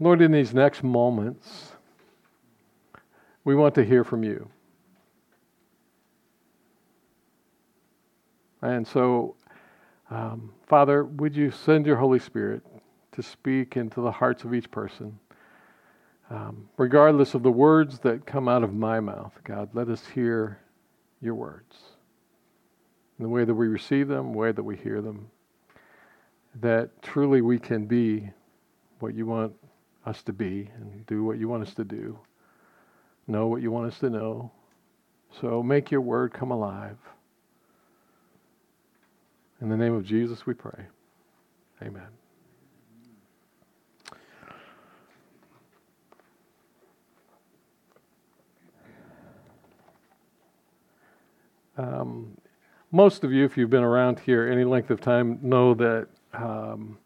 Lord, in these next moments, we want to hear from you. And so, um, Father, would you send your Holy Spirit to speak into the hearts of each person? Um, regardless of the words that come out of my mouth, God, let us hear your words. In the way that we receive them, the way that we hear them, that truly we can be what you want us to be and do what you want us to do, know what you want us to know. So make your word come alive. In the name of Jesus, we pray. Amen. Um, most of you, if you've been around here any length of time, know that um,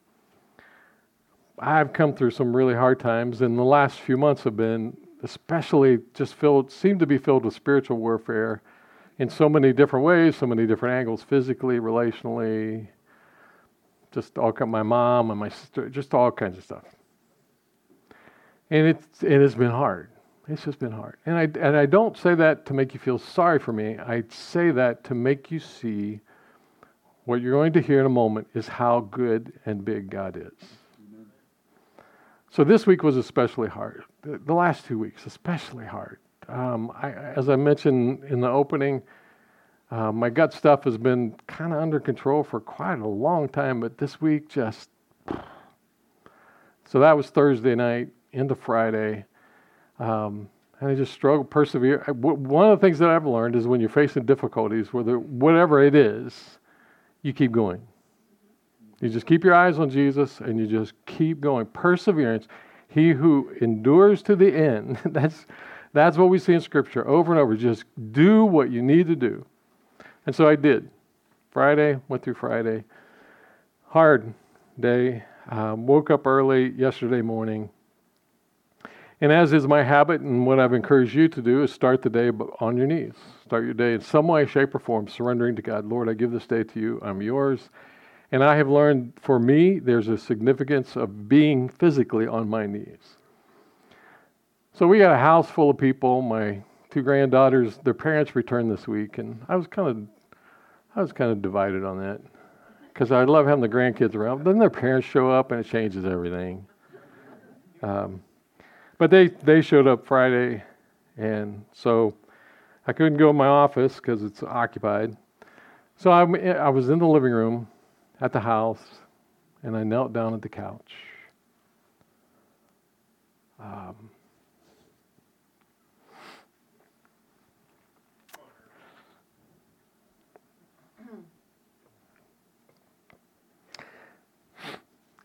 I've come through some really hard times, and the last few months have been especially just filled, seem to be filled with spiritual warfare in so many different ways, so many different angles, physically, relationally, just all my mom and my sister, just all kinds of stuff. And it's it has been hard. It's just been hard. And I, and I don't say that to make you feel sorry for me. I say that to make you see what you're going to hear in a moment is how good and big God is. So this week was especially hard. The last two weeks, especially hard. Um, I, as I mentioned in the opening, uh, my gut stuff has been kind of under control for quite a long time, but this week just. So that was Thursday night into Friday. Um, and I just struggle, persevere. One of the things that I've learned is when you're facing difficulties, whether whatever it is, you keep going. You just keep your eyes on Jesus and you just keep going. Perseverance. He who endures to the end. That's that's what we see in Scripture over and over. Just do what you need to do. And so I did. Friday, went through Friday. Hard day. Um, woke up early yesterday morning. And as is my habit, and what I've encouraged you to do, is start the day on your knees. Start your day in some way, shape, or form, surrendering to God. Lord, I give this day to you. I'm yours. And I have learned for me, there's a significance of being physically on my knees. So we got a house full of people. My two granddaughters, their parents returned this week, and I was kind of, I was kind of divided on that because I love having the grandkids around. Then their parents show up, and it changes everything. Um, but they, they showed up Friday, and so I couldn't go in my office because it's occupied. So I, I was in the living room at the house, and I knelt down at the couch. Um,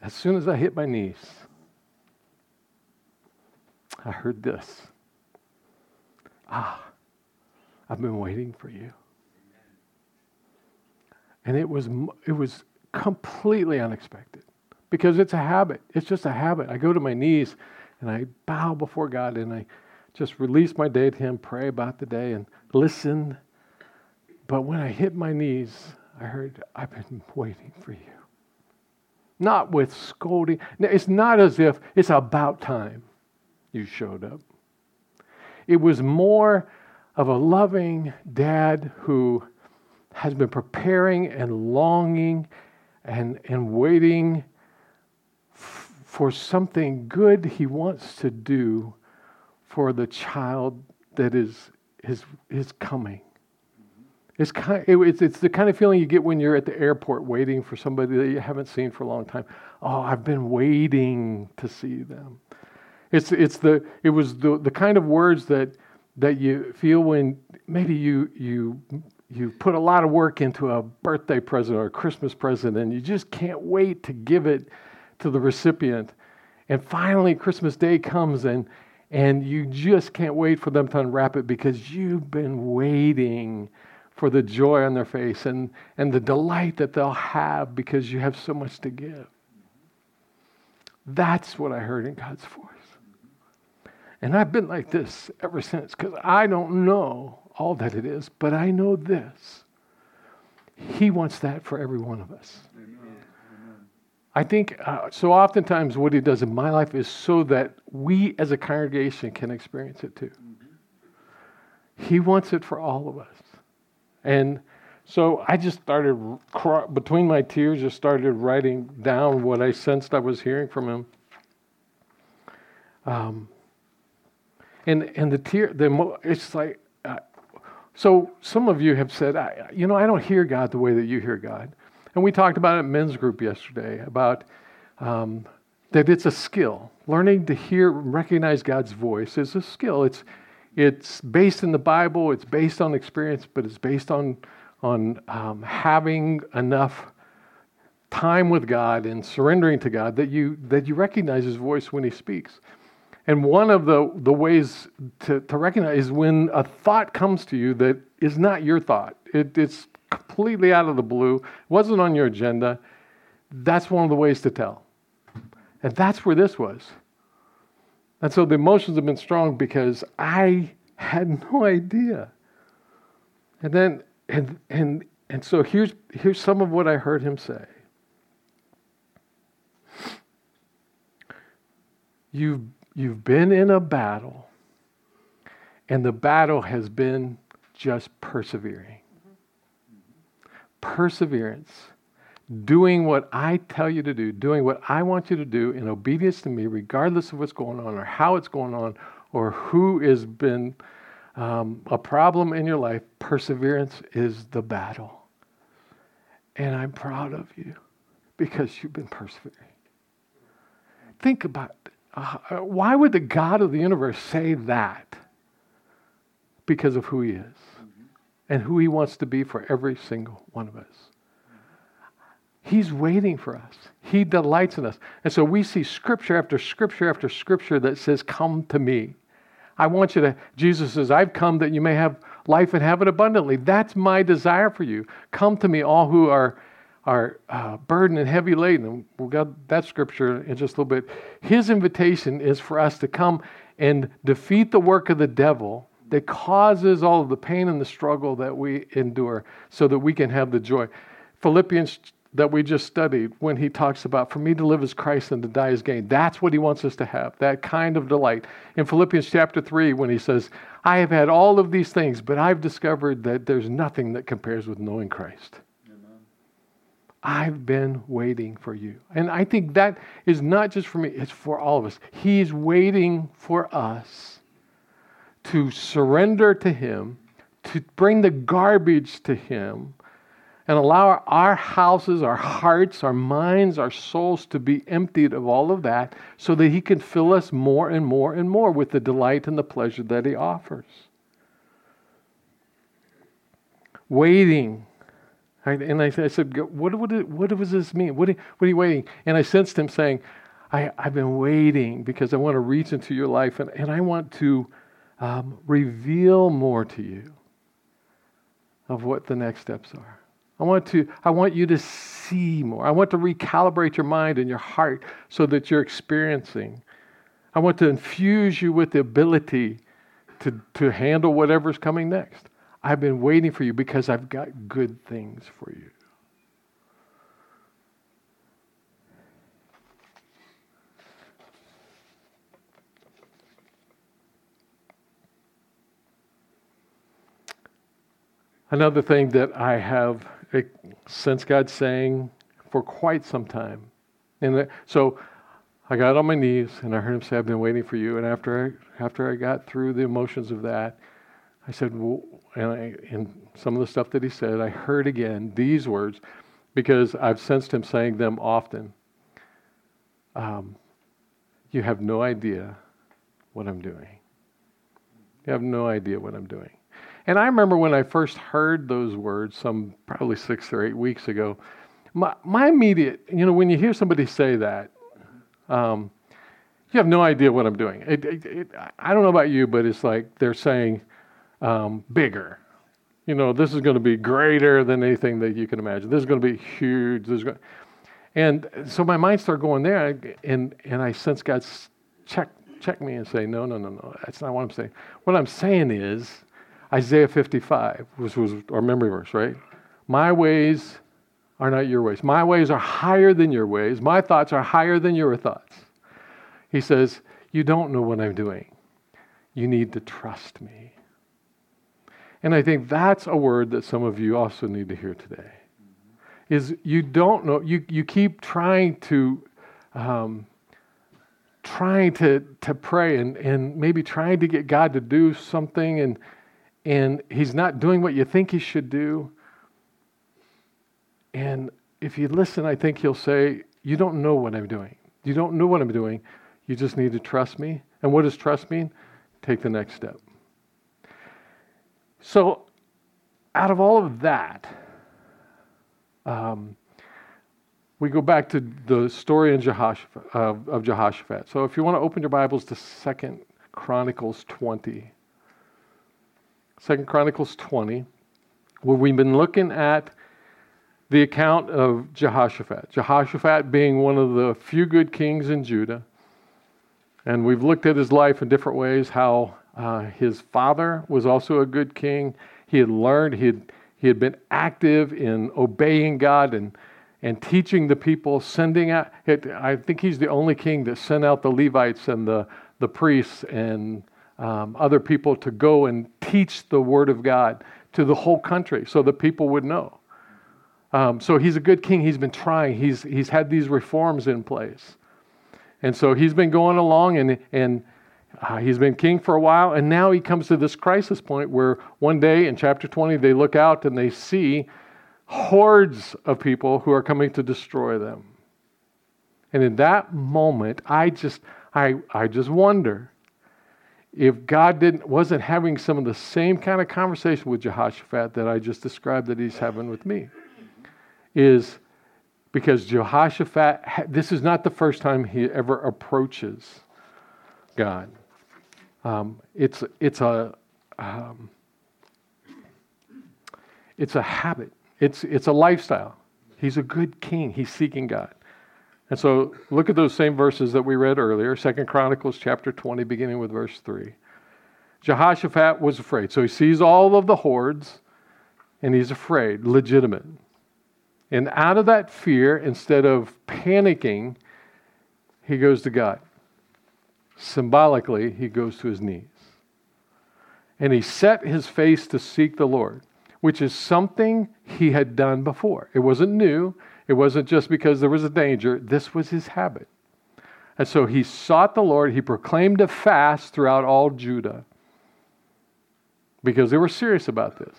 as soon as I hit my knees, I heard this. Ah, I've been waiting for you. And it was, it was completely unexpected because it's a habit. It's just a habit. I go to my knees and I bow before God and I just release my day to Him, pray about the day, and listen. But when I hit my knees, I heard, I've been waiting for you. Not with scolding. It's not as if it's about time you showed up. It was more of a loving dad who has been preparing and longing and, and waiting f- for something good he wants to do for the child that is, is, is coming. It's, kind of, it, it's, it's the kind of feeling you get when you're at the airport waiting for somebody that you haven't seen for a long time. Oh, I've been waiting to see them. It's, it's the, it was the, the kind of words that, that you feel when maybe you, you, you put a lot of work into a birthday present or a Christmas present and you just can't wait to give it to the recipient. And finally, Christmas Day comes and, and you just can't wait for them to unwrap it because you've been waiting for the joy on their face and, and the delight that they'll have because you have so much to give. That's what I heard in God's voice. And I've been like this ever since because I don't know all that it is, but I know this. He wants that for every one of us. Amen. I think uh, so oftentimes what he does in my life is so that we as a congregation can experience it too. Mm-hmm. He wants it for all of us. And so I just started, between my tears, just started writing down what I sensed I was hearing from him. Um, and, and the tear, the, it's like, so some of you have said, you know, I don't hear God the way that you hear God. And we talked about it in men's group yesterday about um, that it's a skill. Learning to hear recognize God's voice is a skill. It's, it's based in the Bible, it's based on experience, but it's based on, on um, having enough time with God and surrendering to God that you, that you recognize His voice when He speaks. And one of the, the ways to, to recognize is when a thought comes to you that is not your thought. It, it's completely out of the blue, wasn't on your agenda, that's one of the ways to tell. And that's where this was. And so the emotions have been strong because I had no idea. And then, and, and, and so here's, here's some of what I heard him say. You've, you've been in a battle, and the battle has been just persevering perseverance, doing what I tell you to do, doing what I want you to do in obedience to me, regardless of what's going on or how it's going on or who has been um, a problem in your life, perseverance is the battle. And I'm proud of you because you've been persevering. Think about uh, why would the God of the universe say that? Because of who he is and who He wants to be for every single one of us. He's waiting for us. He delights in us. And so we see scripture after scripture after scripture that says, Come to me. I want you to, Jesus says, I've come that you may have life and have it abundantly. That's my desire for you. Come to me, all who are, are uh, burdened and heavy laden. We'll get that scripture in just a little bit. His invitation is for us to come and defeat the work of the devil that causes all of the pain and the struggle that we endure so that we can have the joy. Philippians that we just studied when he talks about for me to live as Christ and to die as gain. That's what he wants us to have, that kind of delight. In Philippians chapter 3, when he says, I have had all of these things, but I've discovered that there's nothing that compares with knowing Christ. I've been waiting for you. And I think that is not just for me, it's for all of us. He's waiting for us to surrender to Him, to bring the garbage to Him, and allow our houses, our hearts, our minds, our souls to be emptied of all of that so that He can fill us more and more and more with the delight and the pleasure that He offers. Waiting. And I, said, what, what, what does this mean? What, what are you waiting? And I sensed Him saying, I, have been waiting because I want to reach into your life and, and I want to um, reveal more to you of what the next steps are. I want, to, I want you to see more. I want to recalibrate your mind and your heart so that you're experiencing. I want to infuse you with the ability to, to handle whatever's coming next. I've been waiting for you because I've got good things for you. Another thing that I have sensed God saying for quite some time. And so I got on my knees and I heard him say, I've been waiting for you. And after I, after I got through the emotions of that, I said, well, and, I, and some of the stuff that he said, I heard again these words because I've sensed him saying them often. Um, you have no idea what I'm doing. You have no idea what I'm doing. And I remember when I first heard those words, some probably six or eight weeks ago, my, my immediate, you know, when you hear somebody say that, um, you have no idea what I'm doing. It, it, it, I don't know about you, but it's like they're saying um, bigger. You know, this is going to be greater than anything that you can imagine. This is going to be huge. This is going, and so my mind started going there, and and I sense God check check me and say, no, no, no, no. That's not what I'm saying. What I'm saying is Isaiah 55, which was our memory verse, right? My ways are not your ways. My ways are higher than your ways. My thoughts are higher than your thoughts. He says, You don't know what I'm doing. You need to trust me. And I think that's a word that some of you also need to hear today. Is you don't know, you, you keep trying to um, trying to, to pray and, and maybe trying to get God to do something and and he's not doing what you think he should do. And if you listen, I think he'll say, You don't know what I'm doing. You don't know what I'm doing. You just need to trust me. And what does trust mean? Take the next step. So, out of all of that, um, we go back to the story in Jehoshaphat, of Jehoshaphat. So, if you want to open your Bibles to Second Chronicles 20. Second Chronicles 20, where we've been looking at the account of Jehoshaphat. Jehoshaphat being one of the few good kings in Judah. And we've looked at his life in different ways, how uh, his father was also a good king. He had learned, he had, he had been active in obeying God and, and teaching the people, sending out. It, I think he's the only king that sent out the Levites and the, the priests and um, other people to go and teach the Word of God to the whole country so the people would know. Um, so he's a good king. He's been trying, he's, he's had these reforms in place. And so he's been going along and, and uh, he's been king for a while. And now he comes to this crisis point where one day in chapter 20, they look out and they see hordes of people who are coming to destroy them. And in that moment, I just, I, I just wonder if God didn't, wasn't having some of the same kind of conversation with Jehoshaphat that I just described that he's having with me, is because Jehoshaphat, this is not the first time he ever approaches God. Um, it's, it's, a, um, it's a habit, it's, it's a lifestyle. He's a good king, he's seeking God. And so look at those same verses that we read earlier, Second Chronicles chapter 20, beginning with verse 3. Jehoshaphat was afraid. So he sees all of the hordes and he's afraid, legitimate. And out of that fear, instead of panicking, he goes to God. Symbolically, he goes to his knees. And he set his face to seek the Lord, which is something he had done before. It wasn't new, it wasn't just because there was a danger, this was his habit. And so he sought the Lord. He proclaimed a fast throughout all Judah because they were serious about this.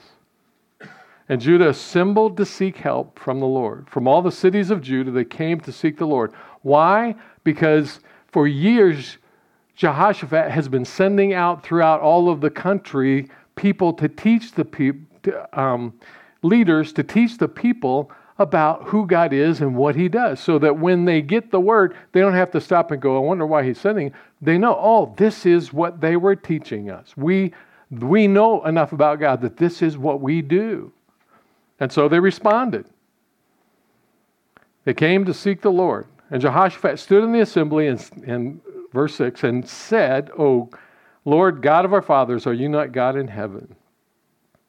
And Judah assembled to seek help from the Lord. From all the cities of Judah, they came to seek the Lord. Why? Because for years, Jehoshaphat has been sending out throughout all of the country people to teach the people, um, leaders to teach the people about who God is and what He does, so that when they get the word, they don't have to stop and go, I wonder why He's sending. They know, oh, this is what they were teaching us. We, we know enough about God that this is what we do. And so they responded. They came to seek the Lord. And Jehoshaphat stood in the assembly and, in verse 6 and said, Oh, Lord God of our fathers, are you not God in heaven?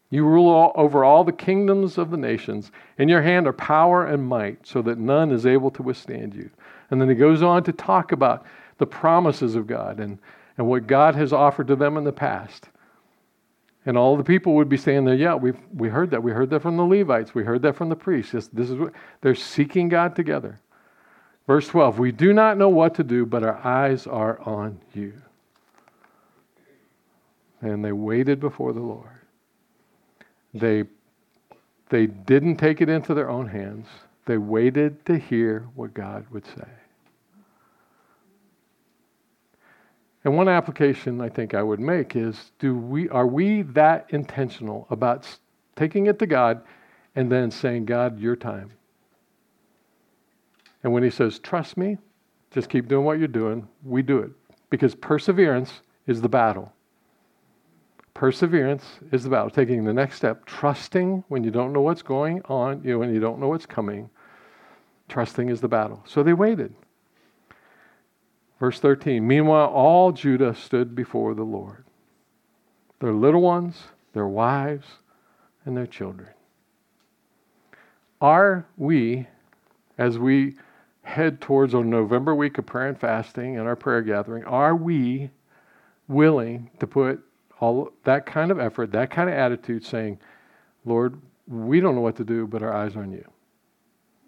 You rule all, over all the kingdoms of the nations. In your hand are power and might, so that none is able to withstand you. And then he goes on to talk about the promises of God and, and what God has offered to them in the past. And all the people would be saying there, yeah, we we heard that. We heard that from the Levites. We heard that from the priests. This, this is what they're seeking God together. Verse 12, we do not know what to do, but our eyes are on you. And they waited before the Lord. They, they didn't take it into their own hands. They waited to hear what God would say. And one application I think I would make is do we are we that intentional about taking it to God and then saying, God, your time. And when he says, trust me, just keep doing what you're doing, we do it. Because perseverance is the battle. Perseverance is about taking the next step, trusting when you don't know what's going on, you know, when you don't know what's coming. Trusting is the battle. So they waited. Verse 13 Meanwhile, all Judah stood before the Lord their little ones, their wives, and their children. are we, as we head towards our November week of prayer and fasting and our prayer gathering, are we willing to put all that kind of effort, that kind of attitude, saying, Lord, we don't know what to do, but our eyes are on you.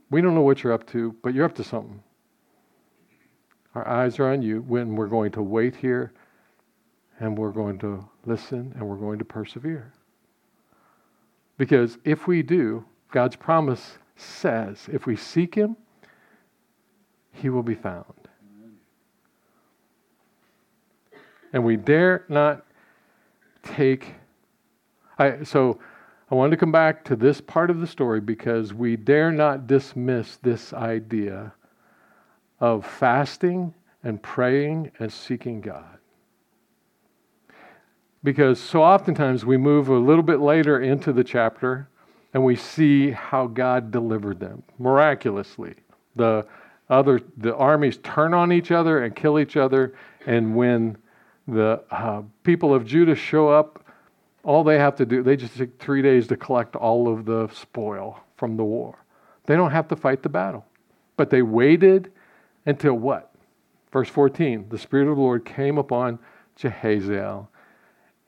We don't know what you're up to, but you're up to something. Our eyes are on you when we're going to wait here and we're going to listen and we're going to persevere. Because if we do, God's promise says if we seek Him, He will be found. And we dare not take. I, so I wanted to come back to this part of the story because we dare not dismiss this idea of fasting and praying and seeking God. Because so oftentimes we move a little bit later into the chapter and we see how God delivered them miraculously. The other the armies turn on each other and kill each other and when the uh, people of Judah show up all they have to do they just take 3 days to collect all of the spoil from the war. They don't have to fight the battle. But they waited until what? Verse 14, the spirit of the Lord came upon Jahaziel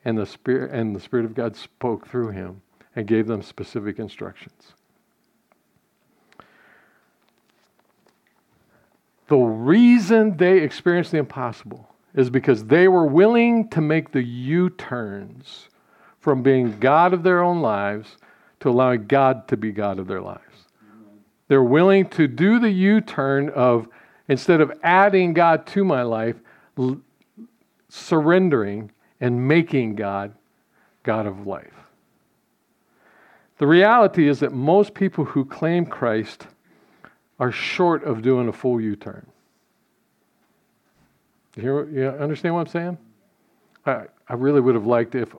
and the spirit and the spirit of God spoke through him and gave them specific instructions. The reason they experienced the impossible is because they were willing to make the U turns from being God of their own lives to allowing God to be God of their lives. They're willing to do the U turn of, instead of adding God to my life, l- surrendering and making God God of life. The reality is that most people who claim Christ are short of doing a full U turn. You, hear, you understand what I'm saying? I, I really would have liked if,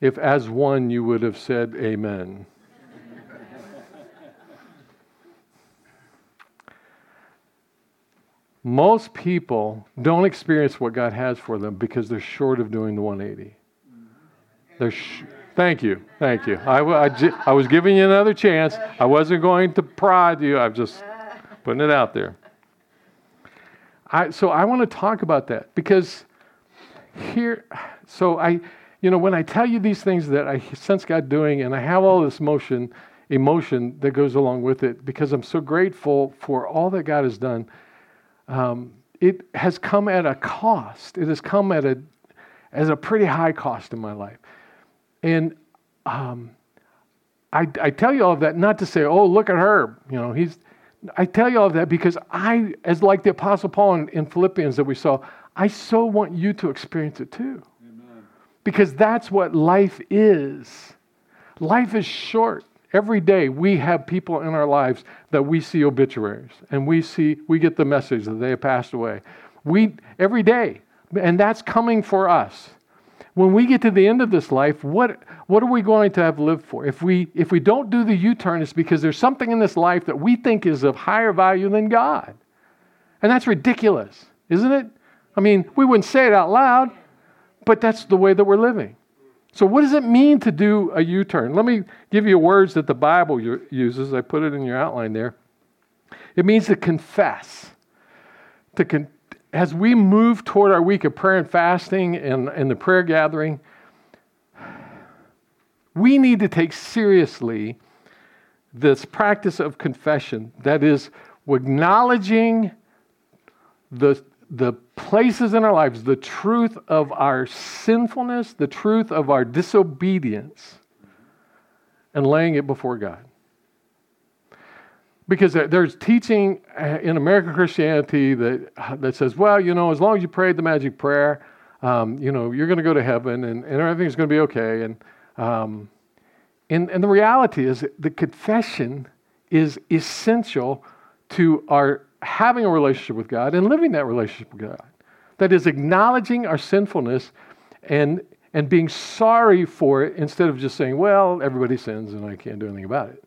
if as one you would have said amen. Most people don't experience what God has for them because they're short of doing the 180. They're sh- Thank you. Thank you. I, I, was giving you another chance. I wasn't going to prod you. I'm just putting it out there. I, so I want to talk about that because here, so I, you know, when I tell you these things that I sense God doing and I have all this motion, emotion that goes along with it because I'm so grateful for all that God has done, um, it has come at a cost. It has come at a, as a pretty high cost in my life. And um, I, I tell you all of that not to say, oh, look at her. You know, he's. I tell you all of that because I, as like the Apostle Paul in, in Philippians that we saw, I so want you to experience it too. Amen. Because that's what life is. Life is short. Every day we have people in our lives that we see obituaries and we see we get the message that they have passed away. We every day. And that's coming for us when we get to the end of this life, what, what are we going to have lived for? If we, if we don't do the U turn, it's because there's something in this life that we think is of higher value than God. And that's ridiculous, isn't it? I mean, we wouldn't say it out loud, but that's the way that we're living. So, what does it mean to do a U turn? Let me give you words that the Bible uses. I put it in your outline there. It means to confess, to, con- as we move toward our week of prayer and fasting and, and the prayer gathering, we need to take seriously this practice of confession that is acknowledging the, the places in our lives, the truth of our sinfulness, the truth of our disobedience, and laying it before God because there's teaching uh, in American Christianity that, that says, well, you know, as long as you prayed the magic prayer, um, you know, you're going to go to heaven and, and everything's going to be okay. And, um, and, and the reality is that the confession is essential to our having a relationship with God and living that relationship with God. That is acknowledging our sinfulness and, and being sorry for it instead of just saying, well, everybody sins and I can't do anything about it.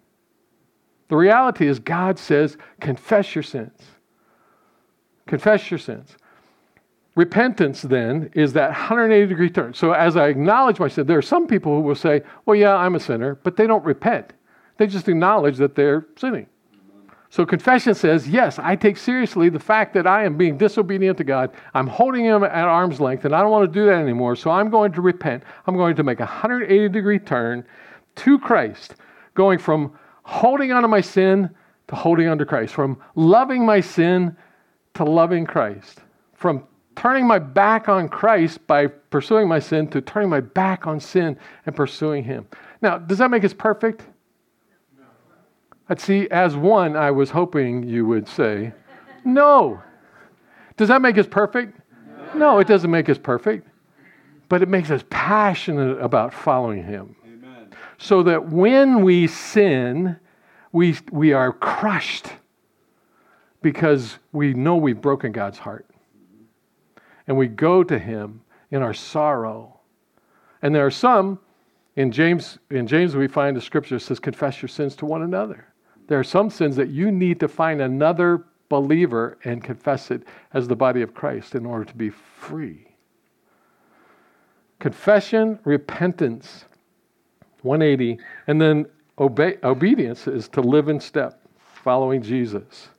The reality is, God says, confess your sins. Confess your sins. Repentance, then, is that 180 degree turn. So, as I acknowledge my sin, there are some people who will say, Well, yeah, I'm a sinner, but they don't repent. They just acknowledge that they're sinning. So confession says, yes, I take seriously the fact that I am being disobedient to God. I'm holding him at arm's length and I don't want to do that anymore. So I'm going to repent. I'm going to make a 180 degree turn to Christ, going from holding on to my sin to holding on to Christ, from loving my sin to loving Christ, from turning my back on Christ by pursuing my sin to turning my back on sin and pursuing him. Now, does that make us perfect? I'd see, as one, I was hoping you would say, no. Does that make us perfect? No. no, it doesn't make us perfect, but it makes us passionate about following Him. So that when we sin, we, we are crushed because we know we've broken God's heart. And we go to Him in our sorrow. And there are some, in James, in James we find the scripture says, confess your sins to one another. There are some sins that you need to find another believer and confess it as the body of Christ in order to be free. Confession, repentance, 180, and then obey, obedience is to live in step, following Jesus.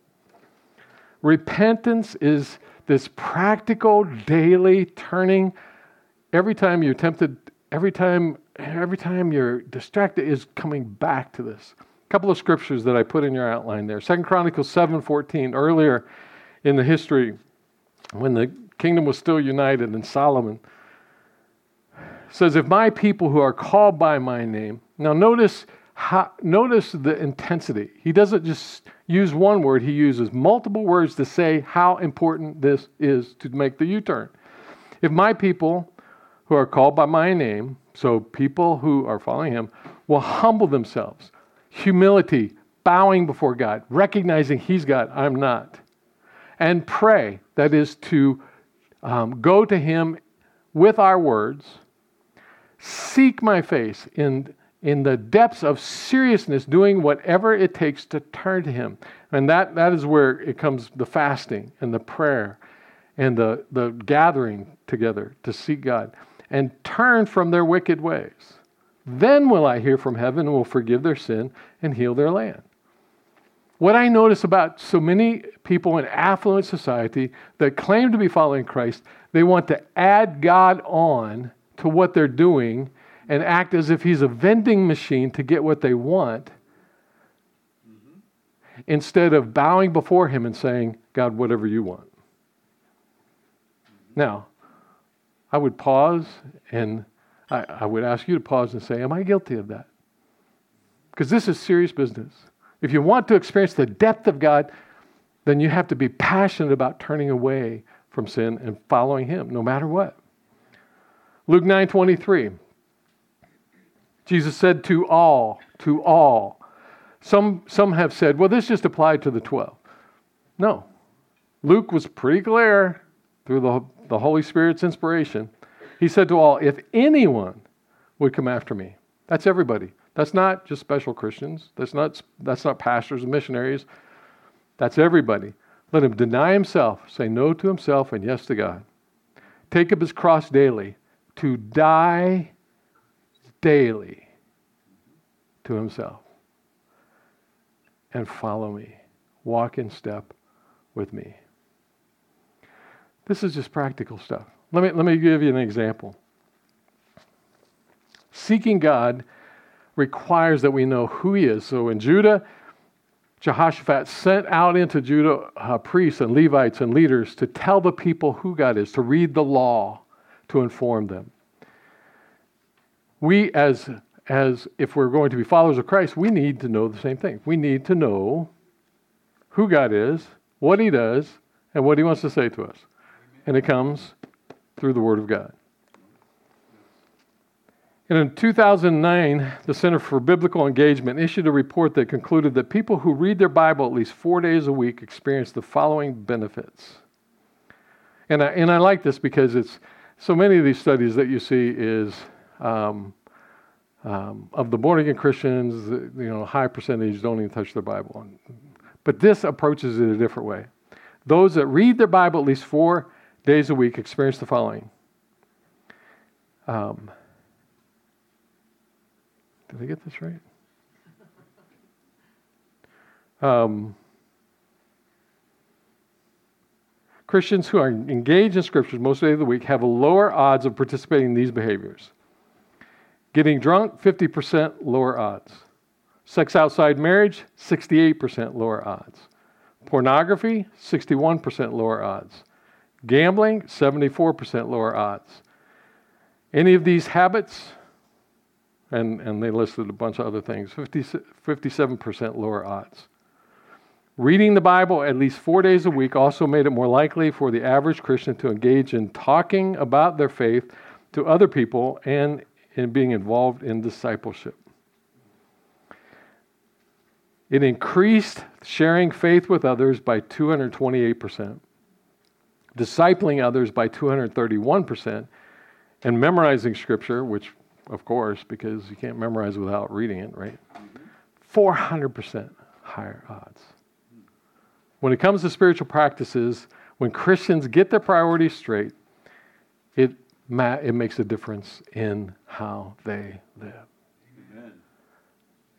Repentance is this practical, daily turning. Every time you're tempted, every time, every time you're distracted, is coming back to this A couple of scriptures that I put in your outline there. Second Chronicles 7:14, earlier in the history, when the kingdom was still united and Solomon says, If my people who are called by my name, now notice how, notice the intensity. He doesn't just use one word, he uses multiple words to say how important this is to make the U turn. If my people who are called by my name, so people who are following him, will humble themselves, humility, bowing before God, recognizing He's God, I'm not. And pray, that is to um, go to Him with our words, seek my face in, in the depths of seriousness, doing whatever it takes to turn to Him. And that, that is where it comes the fasting and the prayer and the, the gathering together to seek God and turn from their wicked ways. Then will I hear from heaven and will forgive their sin and heal their land. What I notice about so many people in affluent society that claim to be following Christ, they want to add God on to what they're doing and act as if he's a vending machine to get what they want mm-hmm. instead of bowing before him and saying, God, whatever you want. Now, I would pause and I, I would ask you to pause and say, Am I guilty of that? Because this is serious business. If you want to experience the depth of God, then you have to be passionate about turning away from sin and following Him, no matter what. Luke 9 23. Jesus said to all, to all. Some, some have said, well, this just applied to the 12. No. Luke was pretty clear through the, the Holy Spirit's inspiration he said to all, If anyone would come after me, that's everybody. That's not just special Christians. That's not, that's not pastors and missionaries. That's everybody. Let him deny himself, say no to himself and yes to God. Take up his cross daily, to die daily to himself. And follow me. Walk in step with me. This is just practical stuff. Let me, let me give you an example. Seeking God requires that we know who He is. So in Judah, Jehoshaphat sent out into Judah uh, priests and Levites and leaders to tell the people who God is, to read the law, to inform them. We, as, as if we're going to be followers of Christ, we need to know the same thing. We need to know who God is, what He does, and what He wants to say to us. And it comes through the Word of God. And in 2009, the Center for Biblical Engagement issued a report that concluded that people who read their Bible at least four days a week experience the following benefits. And I, and I like this because it's so many of these studies that you see is um, um, of the born again Christians, you know, high percentage don't even touch their Bible. But this approaches it a different way. Those that read their Bible at least four days a week experience the following. Um, did I get this right? um, Christians who are engaged in scriptures most of the week have a lower odds of participating in these behaviors. Getting drunk, 50% lower odds. Sex outside marriage, 68% lower odds. Pornography, 61% lower odds. Gambling, 74% lower odds. Any of these habits, and, and they listed a bunch of other things, 50, 57% lower odds. Reading the Bible at least four days a week also made it more likely for the average Christian to engage in talking about their faith to other people and in being involved in discipleship. It increased sharing faith with others by 228%, discipling others by 231%, and memorizing scripture, which, of course, because you can't memorize without reading it, right? 400% higher odds. When it comes to spiritual practices, when Christians get their priorities straight, it, it makes a difference in how they live. Amen.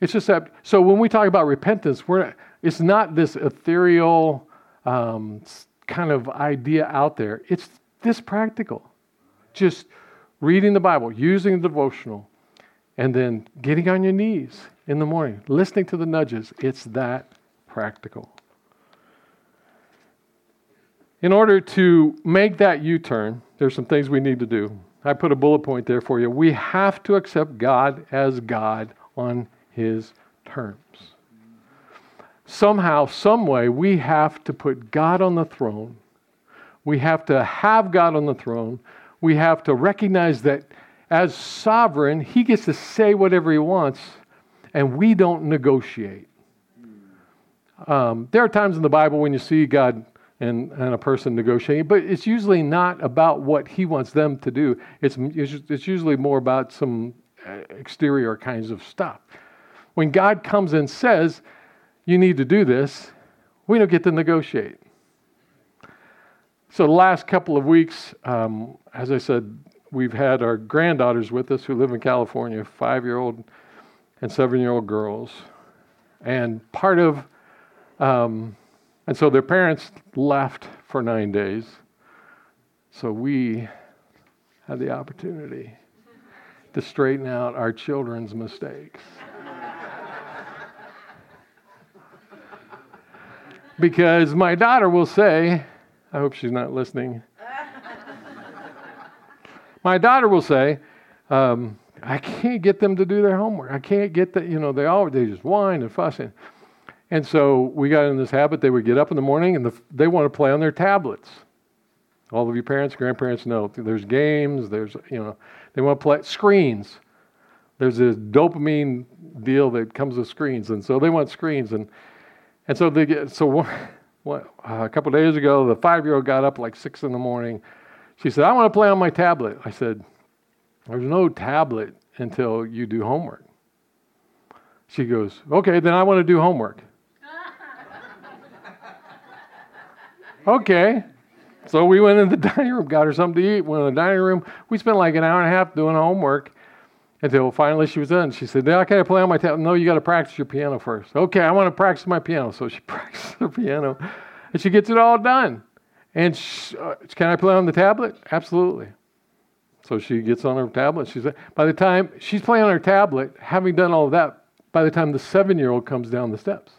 It's just that, so when we talk about repentance, we're, it's not this ethereal um, kind of idea out there. It's this practical. Just reading the Bible, using the devotional, and then getting on your knees in the morning, listening to the nudges. It's that practical. In order to make that U turn, there's some things we need to do. I put a bullet point there for you. We have to accept God as God on His terms. Somehow, some way, we have to put God on the throne. We have to have God on the throne. We have to recognize that as sovereign, He gets to say whatever He wants, and we don't negotiate. Um, there are times in the Bible when you see God and, and a person negotiating, but it's usually not about what he wants them to do. It's, it's usually more about some uh, exterior kinds of stuff. When God comes and says, you need to do this, we don't get to negotiate. So the last couple of weeks, um, as I said, we've had our granddaughters with us who live in California, five-year-old and seven-year-old girls. And part of um, and so their parents left for nine days. So we had the opportunity to straighten out our children's mistakes. because my daughter will say, I hope she's not listening. my daughter will say, um, I can't get them to do their homework. I can't get that, you know, they all, they just whine and fussing. And so we got in this habit. They would get up in the morning and the, they want to play on their tablets. All of you parents, grandparents know there's games. There's you know they want to play screens. There's this dopamine deal that comes with screens, and so they want screens. And and so they get so a couple days ago, the five-year-old got up like six in the morning. She said, "I want to play on my tablet." I said, "There's no tablet until you do homework." She goes, "Okay, then I want to do homework." Okay. So we went in the dining room, got her something to eat, went in the dining room. We spent like an hour and a half doing homework until finally she was done. She said, Now, can I play on my tablet? No, you got to practice your piano first. Okay, I want to practice my piano. So she practices her piano and she gets it all done. And she, uh, can I play on the tablet? Absolutely. So she gets on her tablet. She's by the time she's playing on her tablet, having done all of that, by the time the seven year old comes down the steps.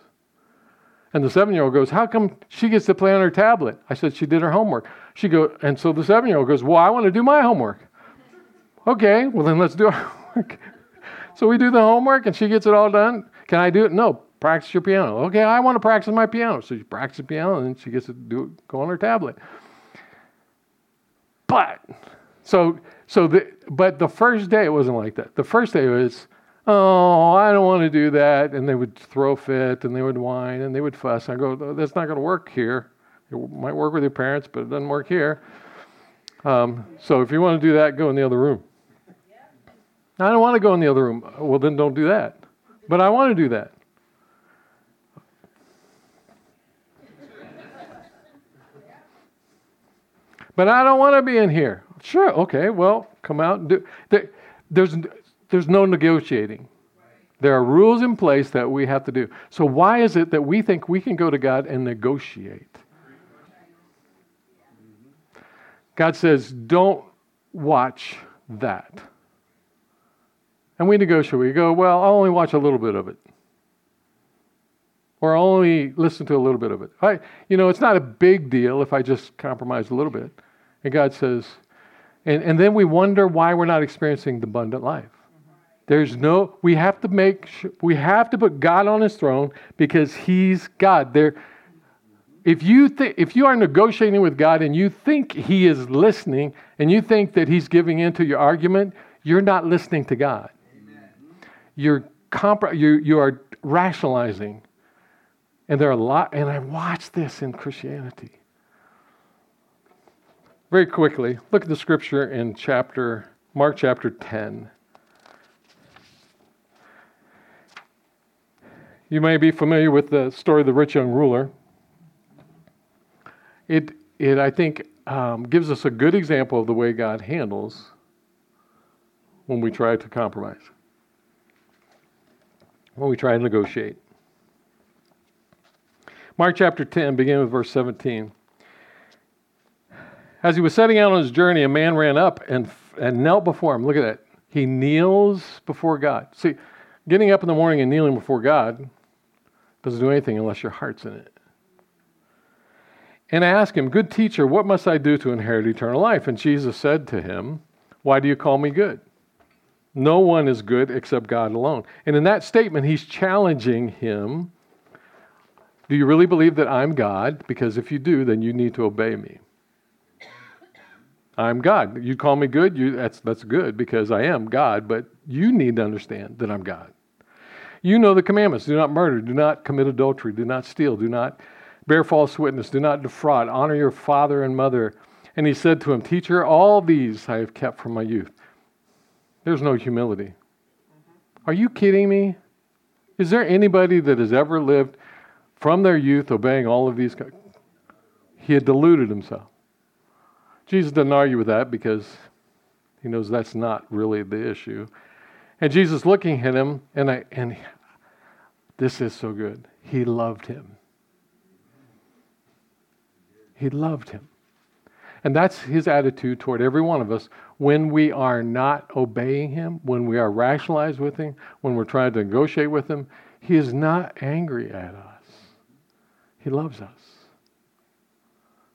And the seven year old goes, How come she gets to play on her tablet? I said, She did her homework. She goes, And so the seven year old goes, Well, I want to do my homework. Okay, well, then let's do our homework. so we do the homework and she gets it all done. Can I do it? No, practice your piano. Okay, I want to practice my piano. So she practices piano and she gets to do go on her tablet. But, so, so the, but the first day it wasn't like that. The first day it was, oh, I don't want to do that. And they would throw fit and they would whine and they would fuss. I go, that's not going to work here. It might work with your parents, but it doesn't work here. Um, so if you want to do that, go in the other room. I don't want to go in the other room. Well, then don't do that. But I want to do that. but I don't want to be in here. Sure, okay, well, come out and do. There, there's there's no negotiating. There are rules in place that we have to do. So, why is it that we think we can go to God and negotiate? God says, don't watch that. And we negotiate. We go, well, I'll only watch a little bit of it. Or I'll only listen to a little bit of it. I, you know, it's not a big deal if I just compromise a little bit. And God says, and, and then we wonder why we're not experiencing the abundant life. There's no, we have to make, we have to put God on his throne because he's God. There, if you think, if you are negotiating with God and you think he is listening and you think that he's giving into your argument, you're not listening to God. Amen. You're, compr- you, you are rationalizing. And there are a lot, and I watch this in Christianity. Very quickly, look at the scripture in chapter, Mark chapter 10. You may be familiar with the story of the rich young ruler. It, it I think, um, gives us a good example of the way God handles when we try to compromise, when we try to negotiate. Mark chapter 10, beginning with verse 17. As he was setting out on his journey, a man ran up and, and knelt before him. Look at that. He kneels before God. See, getting up in the morning and kneeling before God doesn't do anything unless your heart's in it. And I asked him, Good teacher, what must I do to inherit eternal life? And Jesus said to him, Why do you call me good? No one is good except God alone. And in that statement, he's challenging him Do you really believe that I'm God? Because if you do, then you need to obey me. I'm God. You call me good, you, that's, that's good because I am God, but you need to understand that I'm God. You know the commandments do not murder, do not commit adultery, do not steal, do not bear false witness, do not defraud, honor your father and mother. And he said to him, Teacher, all these I have kept from my youth. There's no humility. Mm-hmm. Are you kidding me? Is there anybody that has ever lived from their youth obeying all of these? He had deluded himself. Jesus doesn't argue with that because he knows that's not really the issue. And Jesus looking at him, and I and this is so good. He loved him. He loved him. And that's his attitude toward every one of us when we are not obeying him, when we are rationalized with him, when we're trying to negotiate with him. He is not angry at us. He loves us.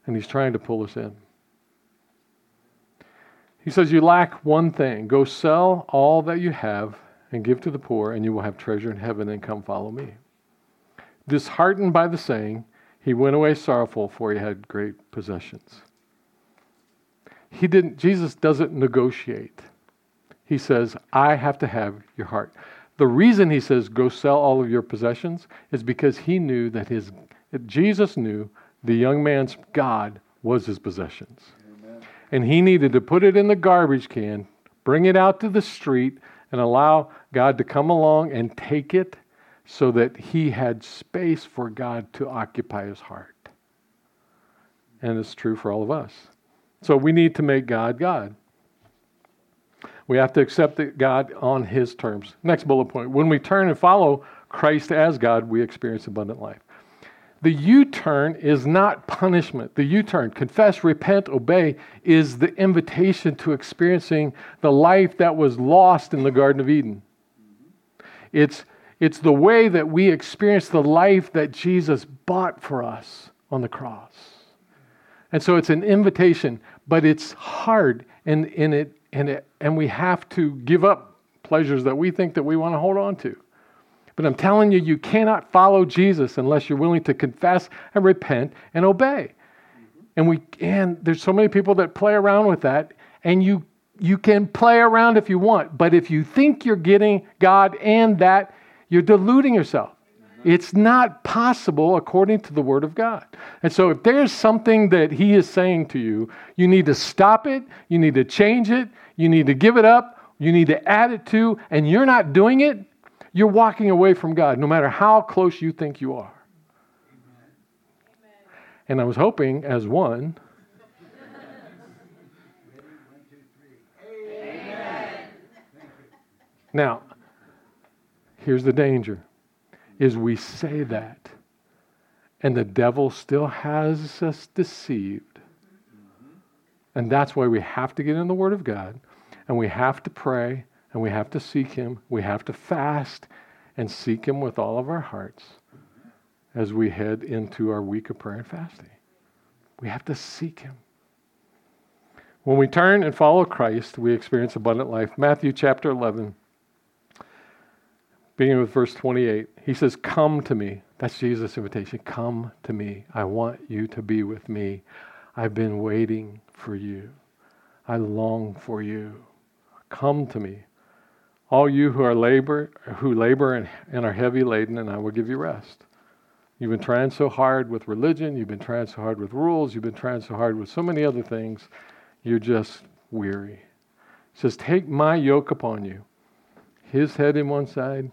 And he's trying to pull us in. He says, You lack one thing. Go sell all that you have and give to the poor, and you will have treasure in heaven, and come follow me. Disheartened by the saying, he went away sorrowful, for he had great possessions. He didn't, Jesus doesn't negotiate. He says, I have to have your heart. The reason he says, go sell all of your possessions is because he knew that his, Jesus knew the young man's God was his possessions and he needed to put it in the garbage can, bring it out to the street, and allow God to come along and take it so that he had space for God to occupy his heart. And it's true for all of us. So we need to make God God. We have to accept God on his terms. Next bullet point. When we turn and follow Christ as God, we experience abundant life. The U turn is not punishment. The U turn, confess, repent, obey, is the invitation to experiencing the life that was lost in the Garden of Eden. It's, it's the way that we experience the life that Jesus bought for us on the cross. And so it's an invitation, but it's hard and, and, it, and, it, and we have to give up pleasures that we think that we want to hold on to. But I'm telling you, you cannot follow Jesus unless you're willing to confess and repent and obey. And we and there's so many people that play around with that, and you you can play around if you want, but if you think you're getting God and that, you're deluding yourself. It's not possible according to the Word of God. And so, if there's something that He is saying to you, you need to stop it, you need to change it, you need to give it up, you need to add it to, and you're not doing it, you're walking away from God, no matter how close you think you are. Amen. And I was hoping, as one, now, here's the danger is we say that and the devil still has us deceived. And that's why we have to get in the Word of God and we have to pray and we have to seek Him. We have to fast and seek Him with all of our hearts as we head into our week of prayer and fasting. We have to seek Him. When we turn and follow Christ, we experience abundant life. Matthew chapter 11, beginning with verse 28, he says, Come to me. That's Jesus' invitation. Come to me. I want you to be with me. I've been waiting for you. I long for you. Come to me. All you who are labor who labor and, and are heavy laden, and I will give you rest. You've been trying so hard with religion, you've been trying so hard with rules, you've been trying so hard with so many other things, you're just weary. He says, Take my yoke upon you. His head in one side,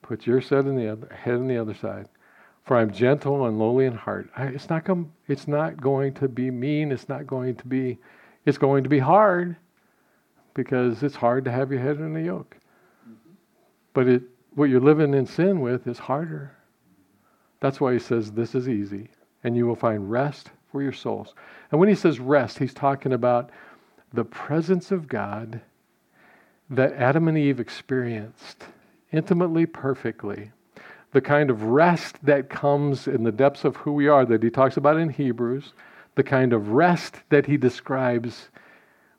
put your head in the other head in the other side. For I'm gentle and lowly in heart. I, it's not com- it's not going to be mean, it's not going to be it's going to be hard because it's hard to have your head in a yoke. But it what you're living in sin with is harder. That's why he says this is easy, and you will find rest for your souls. And when he says rest, he's talking about the presence of God that Adam and Eve experienced intimately, perfectly. The kind of rest that comes in the depths of who we are that he talks about in Hebrews, the kind of rest that he describes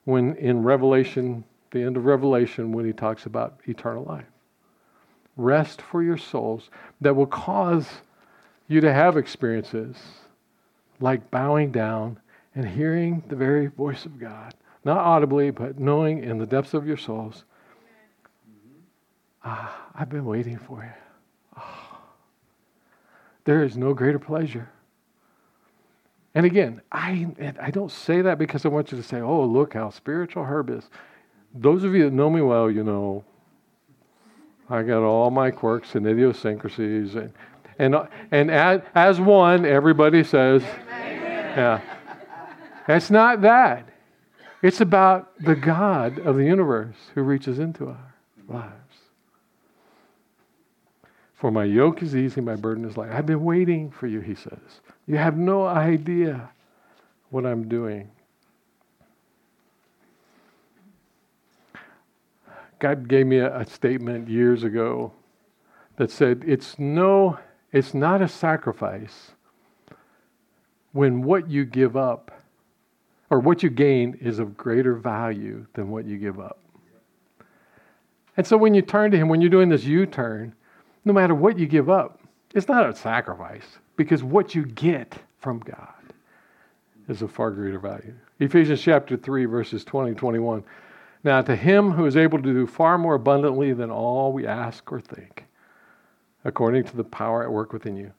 when in Revelation, the end of Revelation, when he talks about eternal life. Rest for your souls that will cause you to have experiences like bowing down and hearing the very voice of God, not audibly, but knowing in the depths of your souls, ah, I've been waiting for you. Oh, there is no greater pleasure. And again, I, I don't say that because I want you to say, oh, look how spiritual Herb is. Those of you that know me well, you know, I got all my quirks and idiosyncrasies. And and, and as, as one, everybody says, Amen. yeah. It's not that. It's about the God of the universe who reaches into our lives. For my yoke is easy, my burden is light. I've been waiting for you, he says. You have no idea what I'm doing. God gave me a, a statement years ago that said, It's no it's not a sacrifice when what you give up or what you gain is of greater value than what you give up. And so when you turn to Him, when you're doing this U turn, no matter what you give up, it's not a sacrifice because what you get from God is of far greater value. Ephesians chapter 3, verses 20 and 21. Now, to Him who is able to do far more abundantly than all we ask or think according to the power at work within you.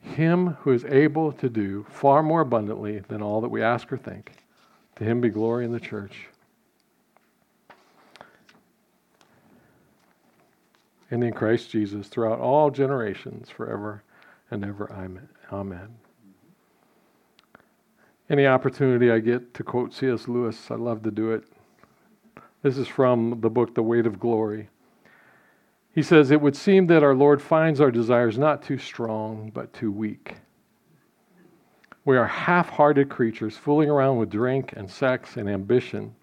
Him who is able to do far more abundantly than all that we ask or think. To him be glory in the church. And in Christ Jesus throughout all generations, forever and ever. Amen. Any opportunity I get to quote C.S. Lewis, I love to do it. This is from the book The Weight of Glory. He says, It would seem that our Lord finds our desires not too strong, but too weak. We are half hearted creatures fooling around with drink and sex and ambition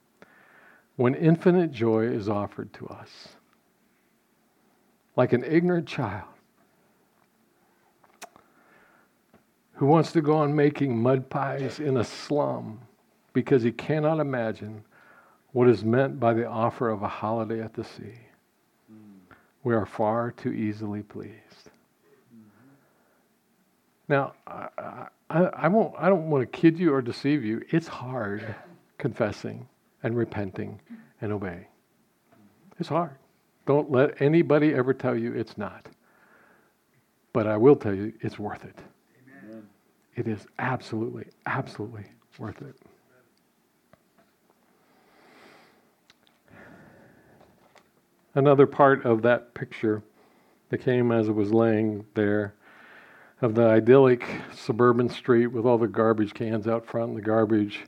when infinite joy is offered to us. Like an ignorant child who wants to go on making mud pies in a slum because he cannot imagine what is meant by the offer of a holiday at the sea hmm. we are far too easily pleased. Hmm. Now, I, I, I, won't, I don't want to kid you or deceive you. It's hard confessing and repenting and obeying. Hmm. It's hard. Don't let anybody ever tell you it's not. But I will tell you it's worth it. Amen. It is absolutely, absolutely worth it. Another part of that picture that came as it was laying there of the idyllic suburban street with all the garbage cans out front and the garbage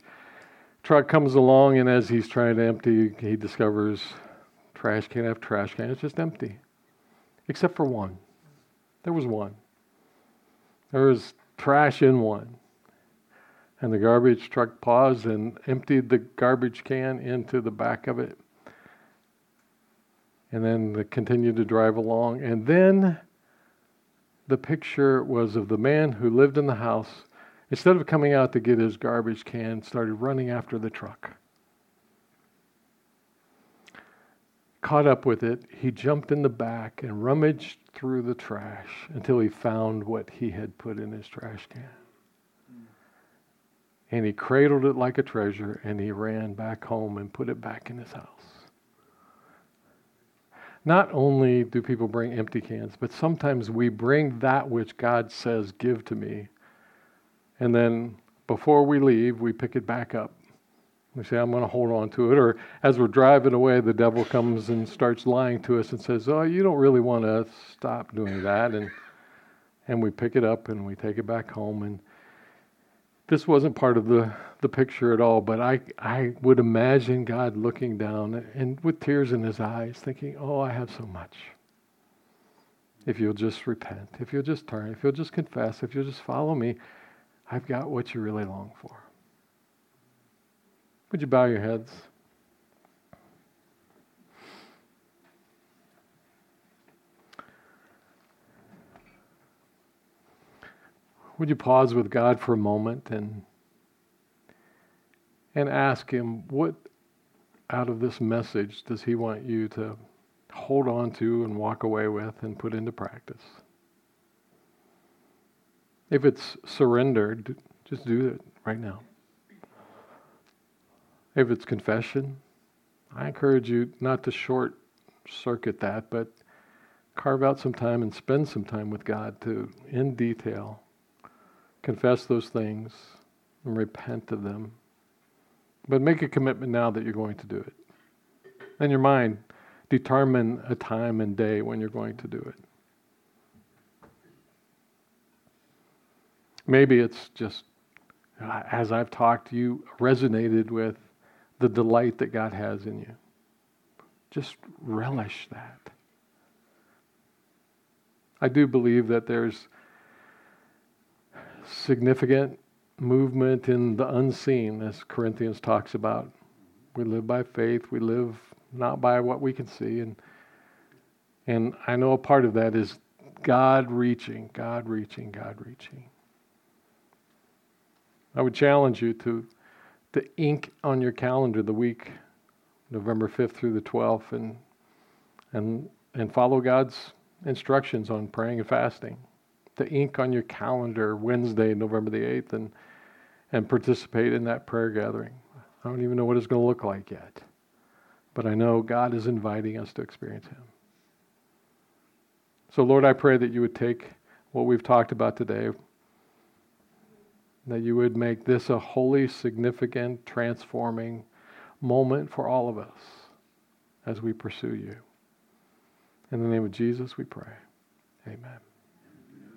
truck comes along and as he's trying to empty he discovers trash can after trash can it's just empty except for one. There was one. There was trash in one. And the garbage truck paused and emptied the garbage can into the back of it. And then they continued to drive along. And then the picture was of the man who lived in the house. Instead of coming out to get his garbage can, started running after the truck. Caught up with it, he jumped in the back and rummaged through the trash until he found what he had put in his trash can. And he cradled it like a treasure and he ran back home and put it back in his house. Not only do people bring empty cans, but sometimes we bring that which God says, give to me. And then before we leave, we pick it back up. We say, I'm going to hold on to it. Or as we're driving away, the devil comes and starts lying to us and says, Oh, you don't really want to stop doing that. And, and we pick it up and we take it back home. And this wasn't part of the, the picture at all, but I, I would imagine God looking down and with tears in his eyes, thinking, Oh, I have so much. If you'll just repent, if you'll just turn, if you'll just confess, if you'll just follow me, I've got what you really long for. Would you bow your heads? Would you pause with God for a moment and and ask him what out of this message does he want you to hold on to and walk away with and put into practice? If it's surrendered, just do it right now. If it's confession, I encourage you not to short circuit that, but carve out some time and spend some time with God to, in detail, confess those things and repent of them. But make a commitment now that you're going to do it. In your mind, determine a time and day when you're going to do it. Maybe it's just, as I've talked, you resonated with the delight that God has in you. Just relish that. I do believe that there's significant movement in the unseen, as Corinthians talks about. We live by faith, we live not by what we can see. And, and I know a part of that is God reaching, God reaching, God reaching. I would challenge you to, to ink on your calendar the week, November 5th through the 12th, and, and, and follow God's instructions on praying and fasting the ink on your calendar Wednesday, November the 8th, and, and participate in that prayer gathering. I don't even know what it's going to look like yet, but I know God is inviting us to experience Him. So, Lord, I pray that you would take what we've talked about today, that you would make this a holy, significant, transforming moment for all of us as we pursue you. In the name of Jesus, we pray. Amen.